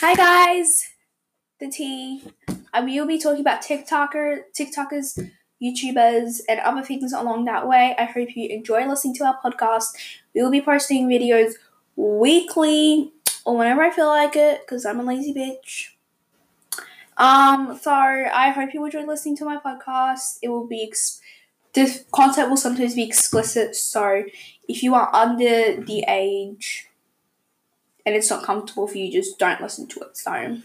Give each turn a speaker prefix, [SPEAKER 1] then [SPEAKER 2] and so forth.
[SPEAKER 1] Hi guys, the T. Um, we'll be talking about TikToker, TikTokers, YouTubers, and other things along that way. I hope you enjoy listening to our podcast. We will be posting videos weekly or whenever I feel like it, because I'm a lazy bitch. Um, so I hope you enjoy listening to my podcast. It will be ex- the content will sometimes be explicit, so if you are under the age and it's not comfortable for you, just don't listen to it. So.